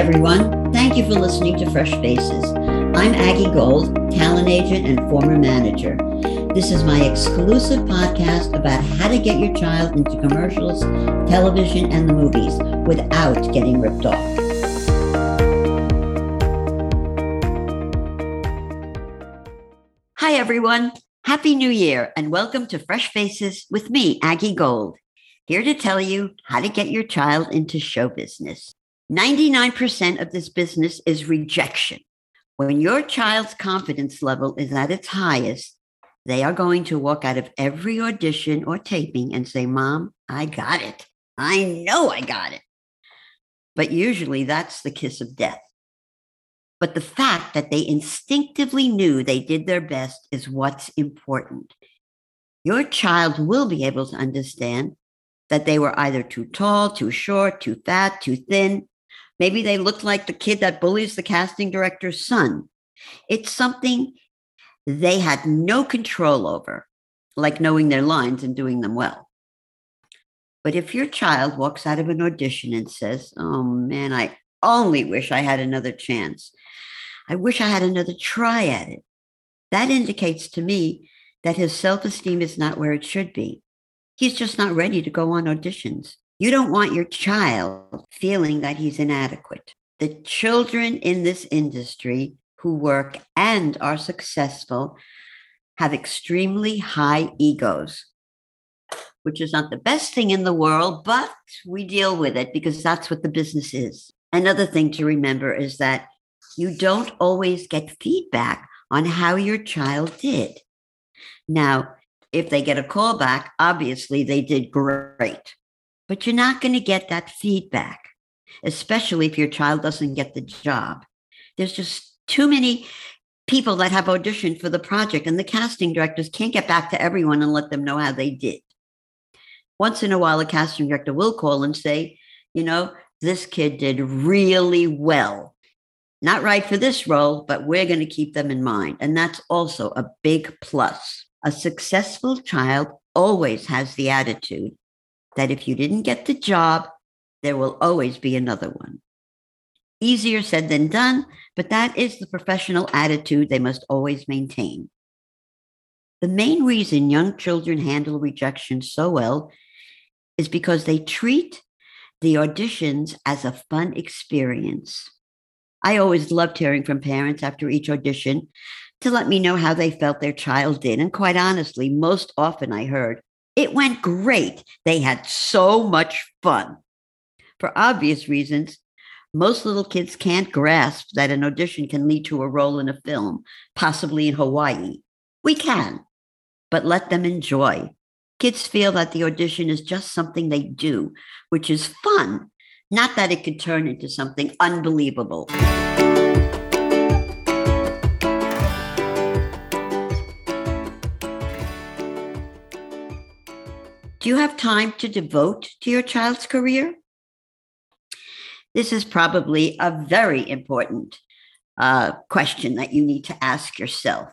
everyone. Thank you for listening to Fresh Faces. I'm Aggie Gold, talent agent and former manager. This is my exclusive podcast about how to get your child into commercials, television, and the movies without getting ripped off. Hi, everyone. Happy New Year and welcome to Fresh Faces with me, Aggie Gold, here to tell you how to get your child into show business. 99% of this business is rejection. When your child's confidence level is at its highest, they are going to walk out of every audition or taping and say, Mom, I got it. I know I got it. But usually that's the kiss of death. But the fact that they instinctively knew they did their best is what's important. Your child will be able to understand that they were either too tall, too short, too fat, too thin. Maybe they looked like the kid that bullies the casting director's son. It's something they had no control over, like knowing their lines and doing them well. But if your child walks out of an audition and says, Oh man, I only wish I had another chance. I wish I had another try at it. That indicates to me that his self esteem is not where it should be. He's just not ready to go on auditions. You don't want your child feeling that he's inadequate. The children in this industry who work and are successful have extremely high egos, which is not the best thing in the world, but we deal with it because that's what the business is. Another thing to remember is that you don't always get feedback on how your child did. Now, if they get a call back, obviously they did great, but you're not going to get that feedback, especially if your child doesn't get the job. There's just too many people that have auditioned for the project, and the casting directors can't get back to everyone and let them know how they did. Once in a while, a casting director will call and say, you know, this kid did really well. Not right for this role, but we're going to keep them in mind. And that's also a big plus. A successful child always has the attitude that if you didn't get the job, there will always be another one. Easier said than done, but that is the professional attitude they must always maintain. The main reason young children handle rejection so well is because they treat the auditions as a fun experience. I always loved hearing from parents after each audition to let me know how they felt their child did. And quite honestly, most often I heard, it went great. They had so much fun. For obvious reasons, most little kids can't grasp that an audition can lead to a role in a film, possibly in Hawaii. We can, but let them enjoy. Kids feel that the audition is just something they do, which is fun not that it could turn into something unbelievable. Do you have time to devote to your child's career? This is probably a very important uh, question that you need to ask yourself.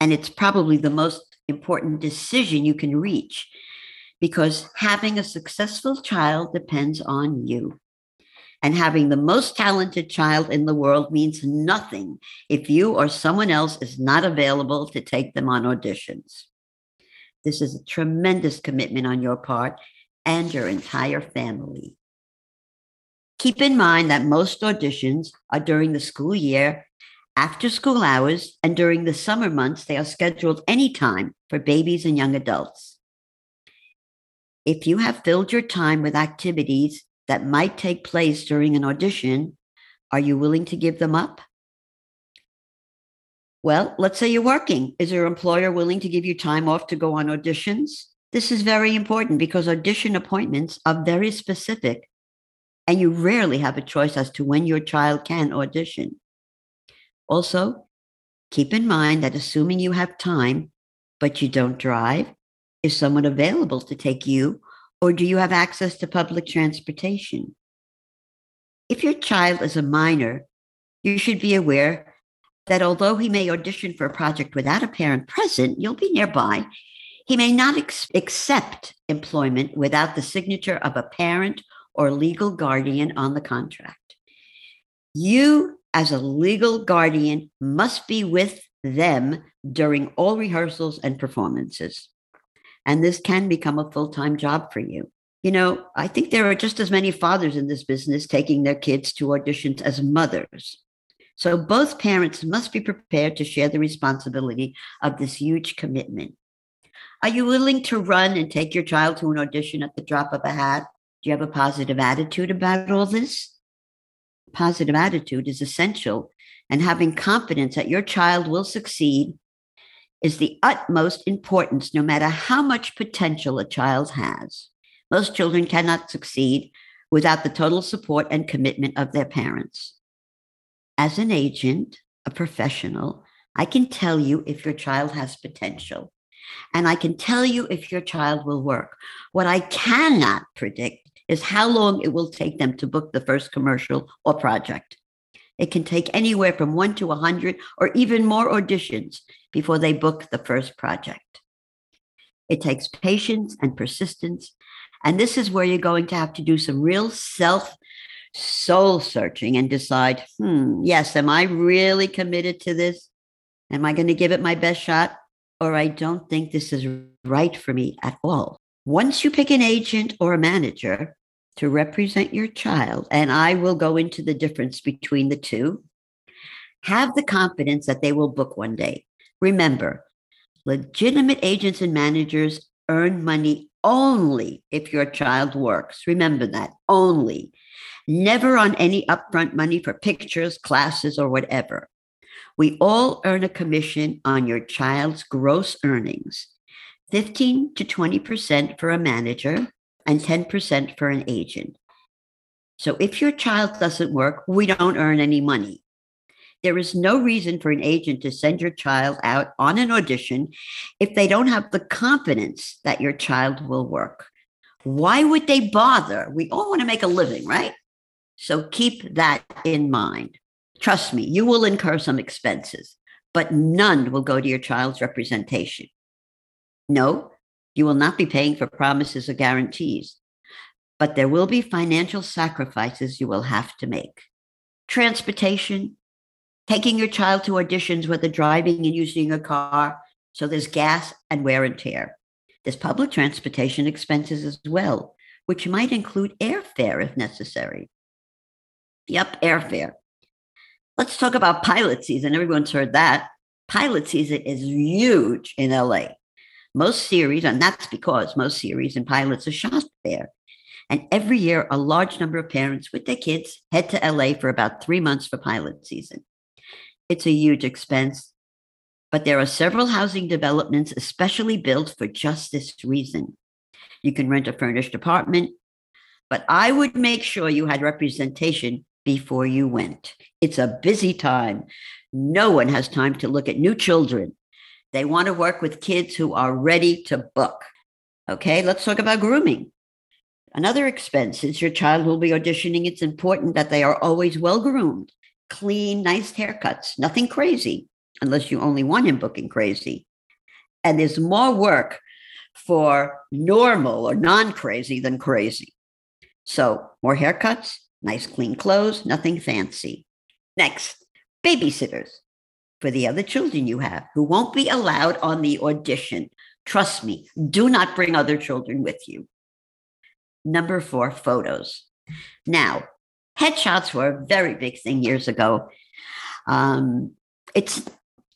And it's probably the most important decision you can reach because having a successful child depends on you. And having the most talented child in the world means nothing if you or someone else is not available to take them on auditions. This is a tremendous commitment on your part and your entire family. Keep in mind that most auditions are during the school year, after school hours, and during the summer months, they are scheduled anytime for babies and young adults. If you have filled your time with activities that might take place during an audition, are you willing to give them up? Well, let's say you're working. Is your employer willing to give you time off to go on auditions? This is very important because audition appointments are very specific and you rarely have a choice as to when your child can audition. Also, keep in mind that assuming you have time, but you don't drive, is someone available to take you or do you have access to public transportation? If your child is a minor, you should be aware that although he may audition for a project without a parent present, you'll be nearby. He may not ex- accept employment without the signature of a parent or legal guardian on the contract. You, as a legal guardian, must be with them during all rehearsals and performances. And this can become a full time job for you. You know, I think there are just as many fathers in this business taking their kids to auditions as mothers. So both parents must be prepared to share the responsibility of this huge commitment. Are you willing to run and take your child to an audition at the drop of a hat? Do you have a positive attitude about all this? Positive attitude is essential, and having confidence that your child will succeed is the utmost importance, no matter how much potential a child has. Most children cannot succeed without the total support and commitment of their parents. As an agent, a professional, I can tell you if your child has potential. And I can tell you if your child will work. What I cannot predict is how long it will take them to book the first commercial or project. It can take anywhere from one to a 100 or even more auditions before they book the first project. It takes patience and persistence. And this is where you're going to have to do some real self soul searching and decide, hmm, yes, am I really committed to this? Am I going to give it my best shot? Or I don't think this is right for me at all. Once you pick an agent or a manager to represent your child, and I will go into the difference between the two, have the confidence that they will book one day. Remember, legitimate agents and managers earn money only if your child works. Remember that only never on any upfront money for pictures, classes, or whatever. We all earn a commission on your child's gross earnings 15 to 20% for a manager and 10% for an agent. So if your child doesn't work, we don't earn any money. There is no reason for an agent to send your child out on an audition if they don't have the confidence that your child will work. Why would they bother? We all want to make a living, right? So keep that in mind. Trust me, you will incur some expenses, but none will go to your child's representation. No, you will not be paying for promises or guarantees, but there will be financial sacrifices you will have to make. Transportation, taking your child to auditions, whether driving and using a car, so there's gas and wear and tear. There's public transportation expenses as well, which might include airfare if necessary. Yep, airfare. Let's talk about pilot season. Everyone's heard that. Pilot season is huge in LA. Most series, and that's because most series and pilots are shot there. And every year, a large number of parents with their kids head to LA for about three months for pilot season. It's a huge expense, but there are several housing developments especially built for just this reason. You can rent a furnished apartment, but I would make sure you had representation before you went. It's a busy time. No one has time to look at new children. They want to work with kids who are ready to book. Okay, let's talk about grooming. Another expense is your child will be auditioning. It's important that they are always well groomed, clean, nice haircuts, nothing crazy, unless you only want him booking crazy. And there's more work for normal or non crazy than crazy. So, more haircuts, Nice clean clothes, nothing fancy. Next, babysitters for the other children you have who won't be allowed on the audition. Trust me, do not bring other children with you. Number four, photos. Now, headshots were a very big thing years ago. Um, it's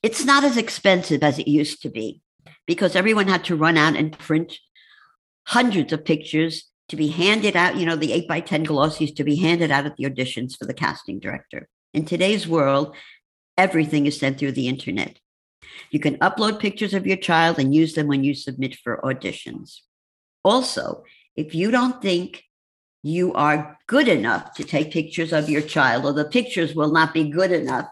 it's not as expensive as it used to be because everyone had to run out and print hundreds of pictures to be handed out, you know, the 8 by 10 glossies to be handed out at the auditions for the casting director. In today's world, everything is sent through the internet. You can upload pictures of your child and use them when you submit for auditions. Also, if you don't think you are good enough to take pictures of your child or the pictures will not be good enough,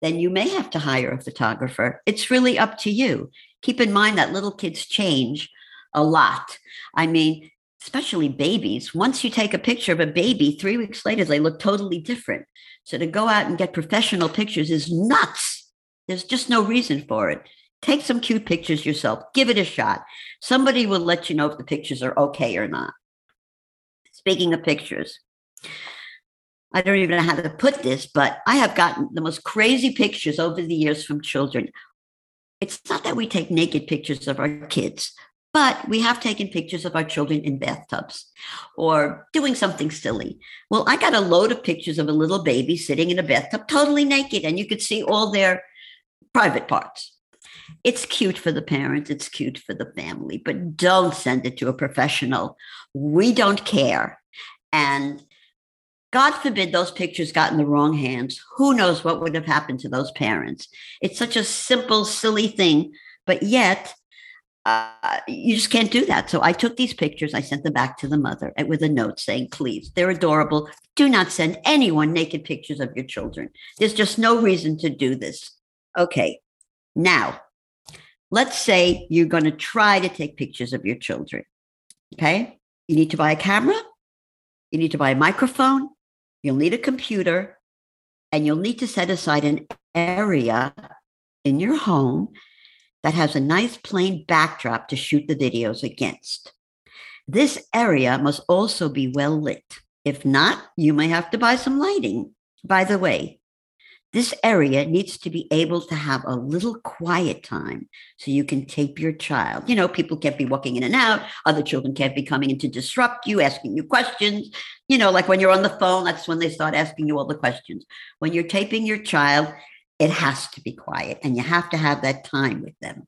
then you may have to hire a photographer. It's really up to you. Keep in mind that little kids change a lot. I mean, especially babies. Once you take a picture of a baby, three weeks later, they look totally different. So to go out and get professional pictures is nuts. There's just no reason for it. Take some cute pictures yourself, give it a shot. Somebody will let you know if the pictures are okay or not. Speaking of pictures, I don't even know how to put this, but I have gotten the most crazy pictures over the years from children. It's not that we take naked pictures of our kids, but we have taken pictures of our children in bathtubs or doing something silly. Well, I got a load of pictures of a little baby sitting in a bathtub, totally naked, and you could see all their private parts. It's cute for the parents, it's cute for the family, but don't send it to a professional. We don't care. And God forbid those pictures got in the wrong hands. Who knows what would have happened to those parents? It's such a simple, silly thing, but yet uh, you just can't do that. So I took these pictures, I sent them back to the mother with a note saying, please, they're adorable. Do not send anyone naked pictures of your children. There's just no reason to do this. Okay, now let's say you're going to try to take pictures of your children. Okay, you need to buy a camera, you need to buy a microphone, you'll need a computer, and you'll need to set aside an area in your home that has a nice plain backdrop to shoot the videos against. This area must also be well lit. If not, you may have to buy some lighting. By the way, this area needs to be able to have a little quiet time so you can tape your child. You know, people can't be walking in and out. Other children can't be coming in to disrupt you, asking you questions. You know, like when you're on the phone, that's when they start asking you all the questions. When you're taping your child, it has to be quiet and you have to have that time with them.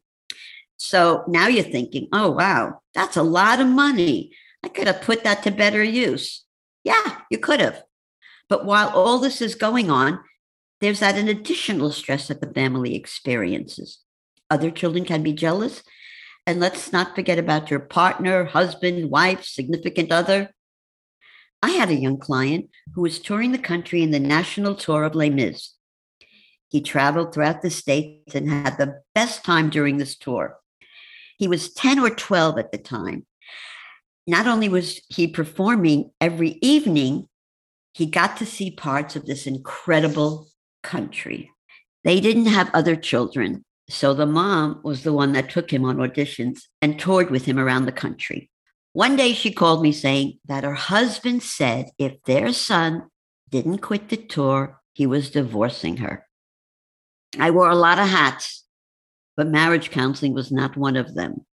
So now you're thinking, oh, wow, that's a lot of money. I could have put that to better use. Yeah, you could have. But while all this is going on, there's that an additional stress that the family experiences. Other children can be jealous. And let's not forget about your partner, husband, wife, significant other. I had a young client who was touring the country in the national tour of Les Mis. He traveled throughout the states and had the best time during this tour. He was 10 or 12 at the time. Not only was he performing every evening, he got to see parts of this incredible country. They didn't have other children. So the mom was the one that took him on auditions and toured with him around the country. One day she called me saying that her husband said if their son didn't quit the tour, he was divorcing her. I wore a lot of hats, but marriage counseling was not one of them.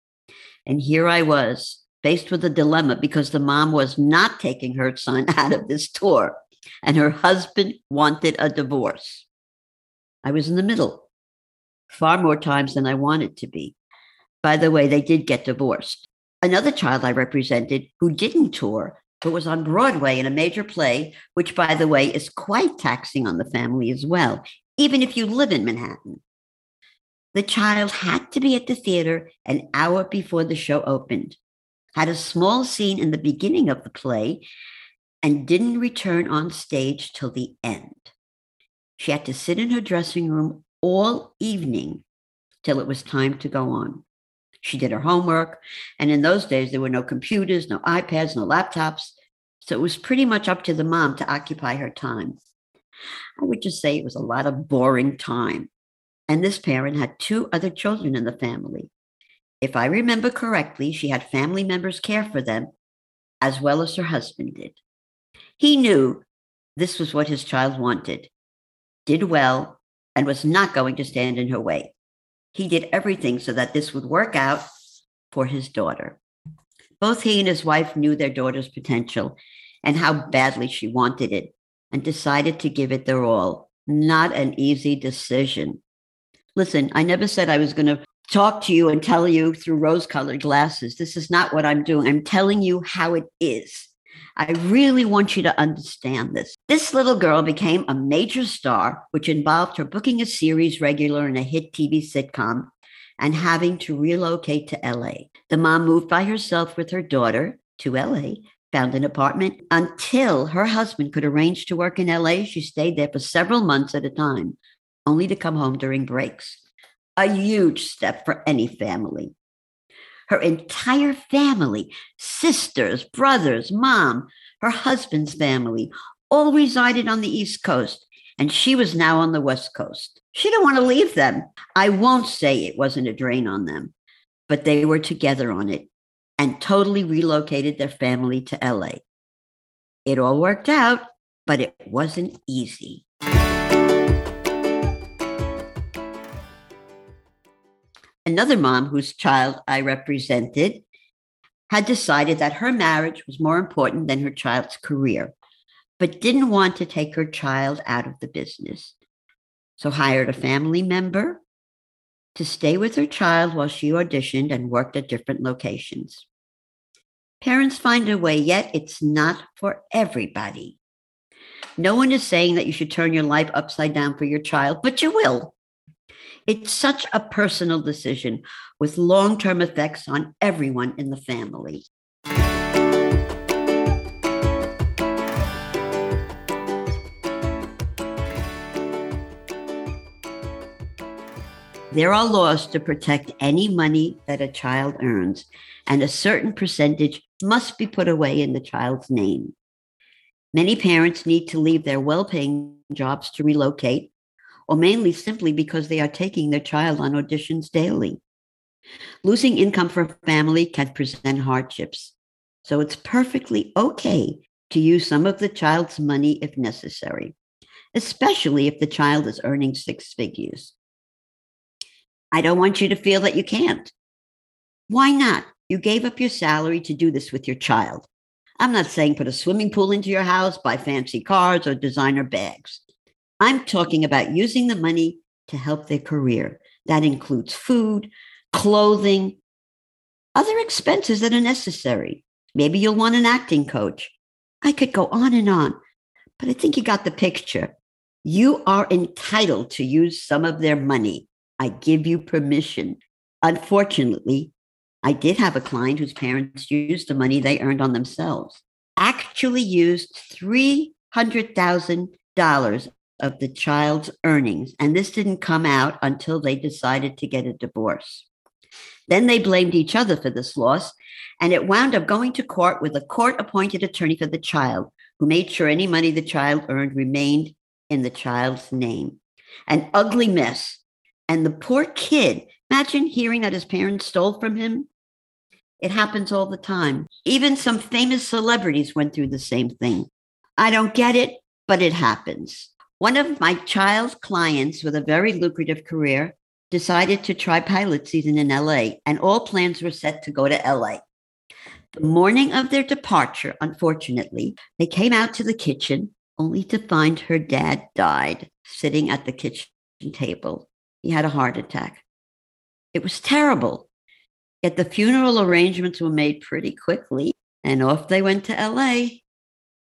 And here I was faced with a dilemma because the mom was not taking her son out of this tour and her husband wanted a divorce. I was in the middle far more times than I wanted to be. By the way, they did get divorced. Another child I represented who didn't tour, but was on Broadway in a major play, which, by the way, is quite taxing on the family as well even if you live in Manhattan. The child had to be at the theater an hour before the show opened, had a small scene in the beginning of the play, and didn't return on stage till the end. She had to sit in her dressing room all evening till it was time to go on. She did her homework, and in those days, there were no computers, no iPads, no laptops. So it was pretty much up to the mom to occupy her time. I would just say it was a lot of boring time. And this parent had two other children in the family. If I remember correctly, she had family members care for them as well as her husband did. He knew this was what his child wanted, did well, and was not going to stand in her way. He did everything so that this would work out for his daughter. Both he and his wife knew their daughter's potential and how badly she wanted it and decided to give it their all. Not an easy decision. Listen, I never said I was going to talk to you and tell you through rose colored glasses. This is not what I'm doing. I'm telling you how it is. I really want you to understand this. This little girl became a major star, which involved her booking a series regular in a hit TV sitcom and having to relocate to LA. The mom moved by herself with her daughter to LA found an apartment until her husband could arrange to work in LA. She stayed there for several months at a time, only to come home during breaks. A huge step for any family. Her entire family, sisters, brothers, mom, her husband's family, all resided on the East Coast, and she was now on the West Coast. She didn't want to leave them. I won't say it wasn't a drain on them, but they were together on it and totally relocated their family to LA. It all worked out, but it wasn't easy. Another mom whose child I represented had decided that her marriage was more important than her child's career, but didn't want to take her child out of the business. So hired a family member to stay with her child while she auditioned and worked at different locations. Parents find a way, yet it's not for everybody. No one is saying that you should turn your life upside down for your child, but you will. It's such a personal decision with long term effects on everyone in the family. There are laws to protect any money that a child earns, and a certain percentage must be put away in the child's name. Many parents need to leave their well paying jobs to relocate or mainly simply because they are taking their child on auditions daily. Losing income for a family can present hardships, so it's perfectly okay to use some of the child's money if necessary, especially if the child is earning six figures. I don't want you to feel that you can't. Why not? You gave up your salary to do this with your child. I'm not saying put a swimming pool into your house, buy fancy cars, or designer bags. I'm talking about using the money to help their career. That includes food, clothing, other expenses that are necessary. Maybe you'll want an acting coach. I could go on and on, but I think you got the picture. You are entitled to use some of their money. I give you permission. Unfortunately, I did have a client whose parents used the money they earned on themselves, actually used $300,000 of the child's earnings. And this didn't come out until they decided to get a divorce. Then they blamed each other for this loss, and it wound up going to court with a court appointed attorney for the child who made sure any money the child earned remained in the child's name. An ugly mess. And the poor kid, imagine hearing that his parents stole from him. It happens all the time. Even some famous celebrities went through the same thing. I don't get it, but it happens. One of my child's clients with a very lucrative career decided to try pilot season in LA, and all plans were set to go to LA. The morning of their departure, unfortunately, they came out to the kitchen only to find her dad died sitting at the kitchen table. He had a heart attack. It was terrible. Yet the funeral arrangements were made pretty quickly, and off they went to LA.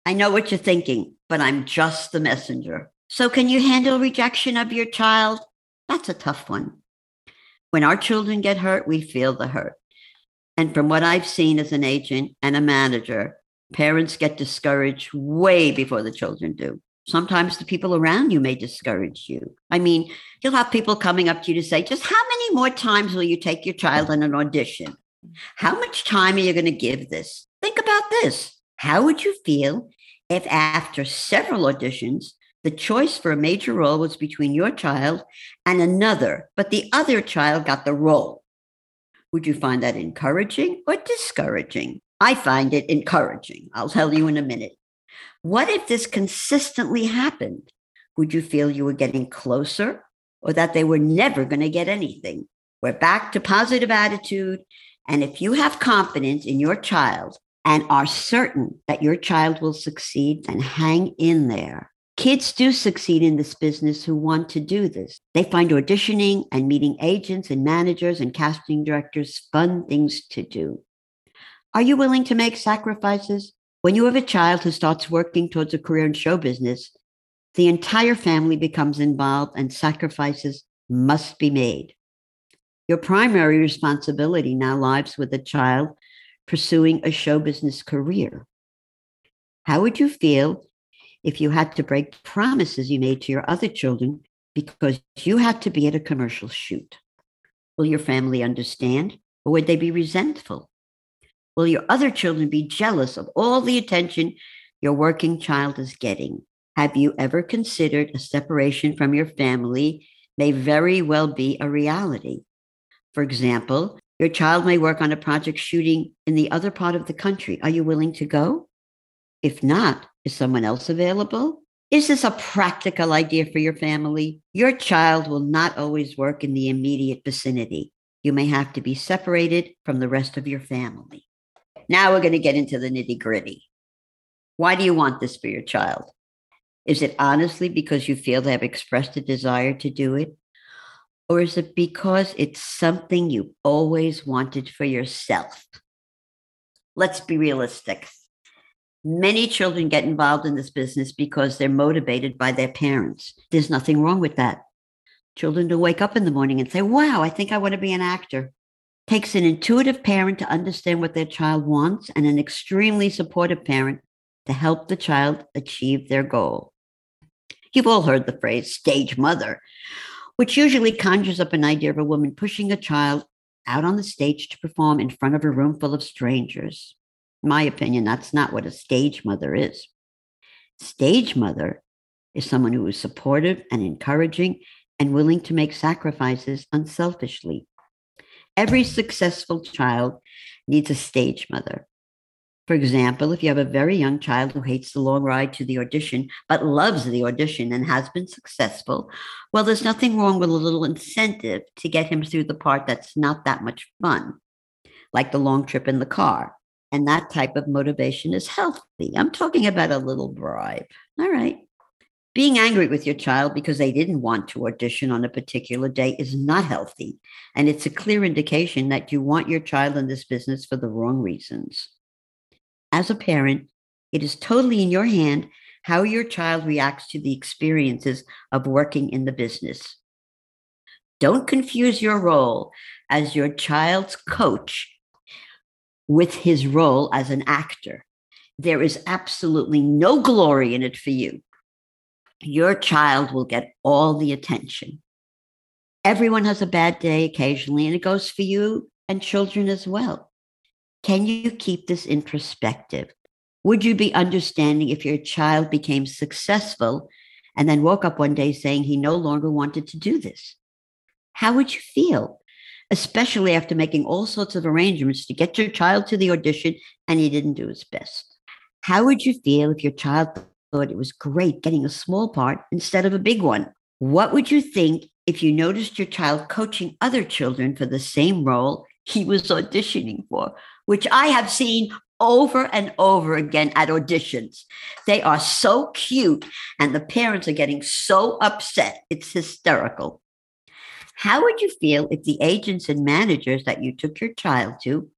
I know what you're thinking, but I'm just the messenger. So, can you handle rejection of your child? That's a tough one. When our children get hurt, we feel the hurt. And from what I've seen as an agent and a manager, parents get discouraged way before the children do. Sometimes the people around you may discourage you. I mean, you'll have people coming up to you to say, just how many more times will you take your child in an audition? How much time are you going to give this? Think about this. How would you feel if after several auditions, the choice for a major role was between your child and another, but the other child got the role. Would you find that encouraging or discouraging? I find it encouraging. I'll tell you in a minute. What if this consistently happened? Would you feel you were getting closer or that they were never going to get anything? We're back to positive attitude. And if you have confidence in your child and are certain that your child will succeed, then hang in there. Kids do succeed in this business who want to do this. They find auditioning and meeting agents and managers and casting directors fun things to do. Are you willing to make sacrifices? When you have a child who starts working towards a career in show business, the entire family becomes involved and sacrifices must be made. Your primary responsibility now lies with the child pursuing a show business career. How would you feel if you had to break promises you made to your other children because you had to be at a commercial shoot? Will your family understand or would they be resentful? Will your other children be jealous of all the attention your working child is getting? Have you ever considered a separation from your family may very well be a reality? For example, your child may work on a project shooting in the other part of the country. Are you willing to go? If not, Is someone else available? Is this a practical idea for your family? Your child will not always work in the immediate vicinity. You may have to be separated from the rest of your family. Now we're going to get into the nitty gritty. Why do you want this for your child? Is it honestly because you feel they have expressed a desire to do it? Or is it because it's something you always wanted for yourself? Let's be realistic. Many children get involved in this business because they're motivated by their parents. There's nothing wrong with that. Children to wake up in the morning and say, Wow, I think I want to be an actor. Takes an intuitive parent to understand what their child wants and an extremely supportive parent to help the child achieve their goal. You've all heard the phrase stage mother, which usually conjures up an idea of a woman pushing a child out on the stage to perform in front of a room full of strangers. In my opinion, that's not what a stage mother is. Stage mother is someone who is supportive and encouraging and willing to make sacrifices unselfishly. Every successful child needs a stage mother. For example, if you have a very young child who hates the long ride to the audition, but loves the audition and has been successful, well, there's nothing wrong with a little incentive to get him through the part that's not that much fun, like the long trip in the car. And that type of motivation is healthy. I'm talking about a little bribe. All right. Being angry with your child because they didn't want to audition on a particular day is not healthy. And it's a clear indication that you want your child in this business for the wrong reasons. As a parent, it is totally in your hand how your child reacts to the experiences of working in the business. Don't confuse your role as your child's coach with his role as an actor. There is absolutely no glory in it for you. Your child will get all the attention. Everyone has a bad day occasionally, and it goes for you and children as well. Can you keep this in perspective? Would you be understanding if your child became successful and then woke up one day saying he no longer wanted to do this? How would you feel? Especially after making all sorts of arrangements to get your child to the audition and he didn't do his best. How would you feel if your child thought it was great getting a small part instead of a big one? What would you think if you noticed your child coaching other children for the same role he was auditioning for? which I have seen over and over again at auditions. They are so cute, and the parents are getting so upset. It's hysterical. How would you feel if the agents and managers that you took your child to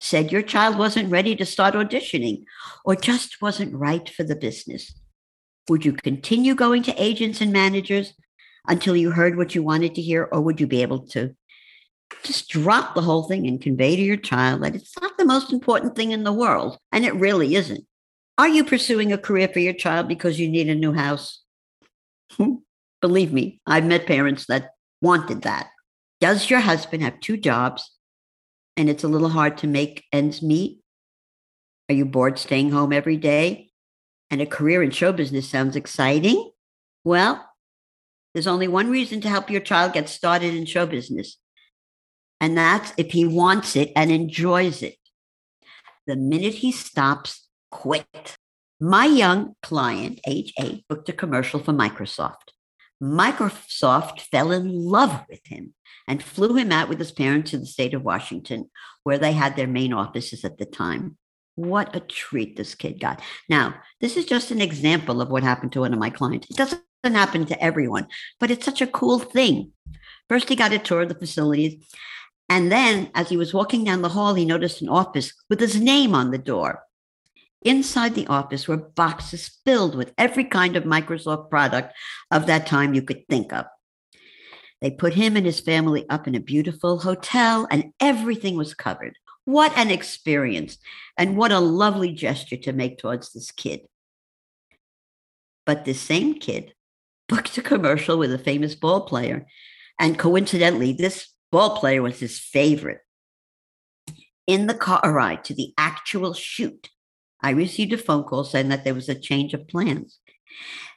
said your child wasn't ready to start auditioning or just wasn't right for the business? Would you continue going to agents and managers until you heard what you wanted to hear, or would you be able to just drop the whole thing and convey to your child that it's not the most important thing in the world. And it really isn't. Are you pursuing a career for your child because you need a new house? Hmm. Believe me, I've met parents that wanted that. Does your husband have two jobs and it's a little hard to make ends meet? Are you bored staying home every day? And a career in show business sounds exciting? Well, there's only one reason to help your child get started in show business and that's if he wants it and enjoys it. The minute he stops, quit. My young client, age eight, booked a commercial for Microsoft. Microsoft fell in love with him and flew him out with his parents to the state of Washington, where they had their main offices at the time. What a treat this kid got. Now, this is just an example of what happened to one of my clients. It doesn't happen to everyone, but it's such a cool thing. First, he got a tour of the facilities, and then as he was walking down the hall, he noticed an office with his name on the door. Inside the office were boxes filled with every kind of Microsoft product of that time you could think of. They put him and his family up in a beautiful hotel, and everything was covered. What an experience, and what a lovely gesture to make towards this kid. But this same kid booked a commercial with a famous ball player. And coincidentally, this ball player was his favorite. In the car ride to the actual shoot, I received a phone call saying that there was a change of plans.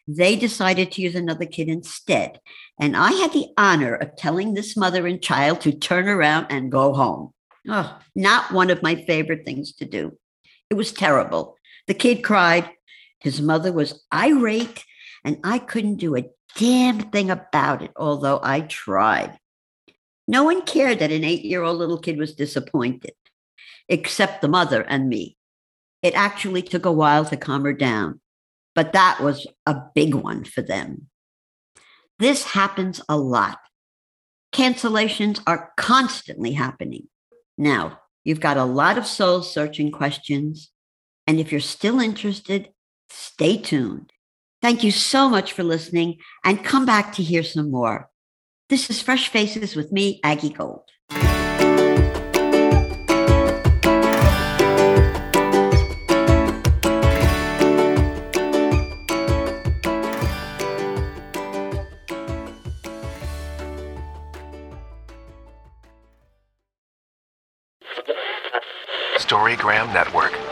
They decided to use another kid instead. And I had the honor of telling this mother and child to turn around and go home. Oh, not one of my favorite things to do. It was terrible. The kid cried. His mother was irate, and I couldn't do a damn thing about it, although I tried. No one cared that an eight year old little kid was disappointed, except the mother and me. It actually took a while to calm her down, but that was a big one for them. This happens a lot. Cancellations are constantly happening. Now, you've got a lot of soul searching questions. And if you're still interested, stay tuned. Thank you so much for listening and come back to hear some more. This is Fresh Faces with me, Aggie Gold. Storygram Network.